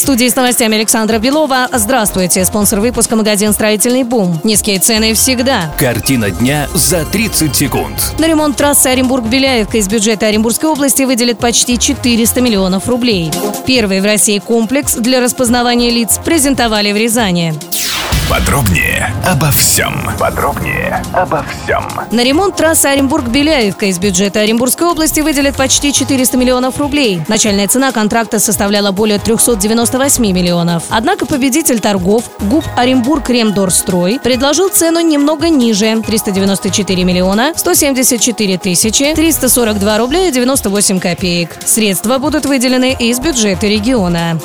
Студии с новостями Александра Белова. Здравствуйте. Спонсор выпуска магазин «Строительный бум». Низкие цены всегда. Картина дня за 30 секунд. На ремонт трассы Оренбург-Беляевка из бюджета Оренбургской области выделят почти 400 миллионов рублей. Первый в России комплекс для распознавания лиц презентовали в Рязани. Подробнее обо всем. Подробнее обо всем. На ремонт трассы Оренбург-Беляевка из бюджета Оренбургской области выделят почти 400 миллионов рублей. Начальная цена контракта составляла более 398 миллионов. Однако победитель торгов ГУП Оренбург Ремдорстрой предложил цену немного ниже – 394 миллиона 174 тысячи 342 рубля и 98 копеек. Средства будут выделены из бюджета региона.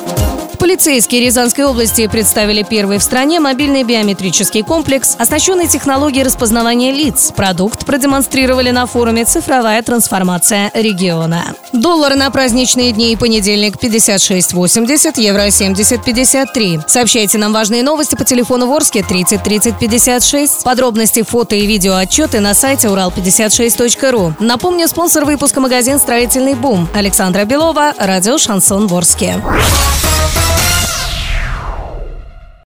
Полицейские Рязанской области представили первый в стране мобильный биометрический комплекс, оснащенный технологией распознавания лиц. Продукт продемонстрировали на форуме «Цифровая трансформация региона». Доллар на праздничные дни и понедельник 56.80, евро 70.53. Сообщайте нам важные новости по телефону Ворске 30 30 56. Подробности, фото и видео отчеты на сайте урал56.ру. Напомню, спонсор выпуска магазин «Строительный бум». Александра Белова, радио «Шансон Ворске».